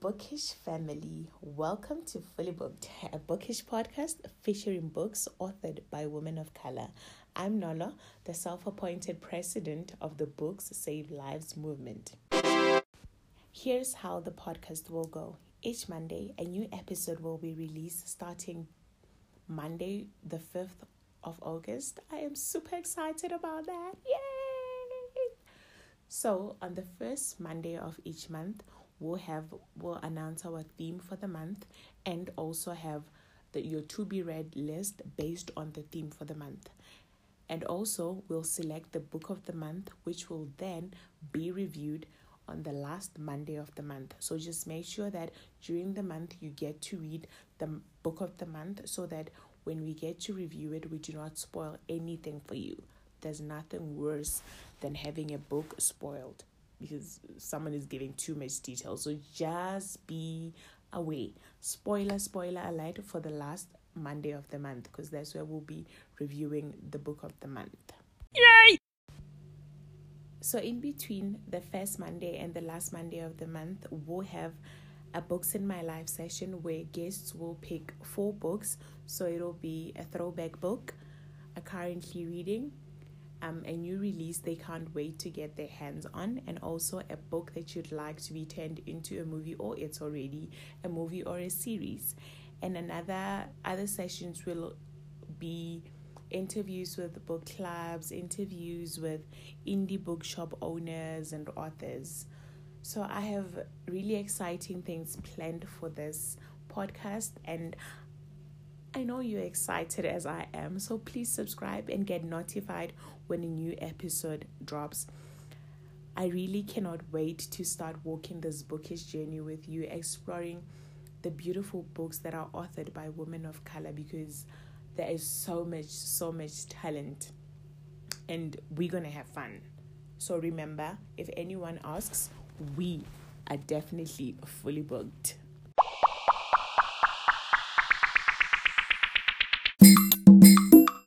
bookish family, welcome to Fully Booked, a bookish podcast featuring books authored by women of color. I'm Nola, the self appointed president of the Books Save Lives movement. Here's how the podcast will go each Monday, a new episode will be released starting Monday, the 5th of August. I am super excited about that. Yay! So, on the first Monday of each month, we'll have we'll announce our theme for the month and also have the your to be read list based on the theme for the month. And also we'll select the book of the month which will then be reviewed on the last Monday of the month. So just make sure that during the month you get to read the book of the month so that when we get to review it, we do not spoil anything for you. There's nothing worse than having a book spoiled because someone is giving too much detail. So just be away. Spoiler, spoiler alert for the last Monday of the month because that's where we'll be reviewing the book of the month. Yay! So, in between the first Monday and the last Monday of the month, we'll have a Books in My Life session where guests will pick four books. So, it'll be a throwback book, a currently reading, um, a new release they can't wait to get their hands on, and also a book that you'd like to be turned into a movie or it's already a movie or a series. And another other sessions will be interviews with book clubs, interviews with indie bookshop owners and authors. So I have really exciting things planned for this podcast and I know you're excited as I am, so please subscribe and get notified when a new episode drops. I really cannot wait to start walking this bookish journey with you, exploring the beautiful books that are authored by women of color because there is so much, so much talent, and we're gonna have fun. So remember, if anyone asks, we are definitely fully booked.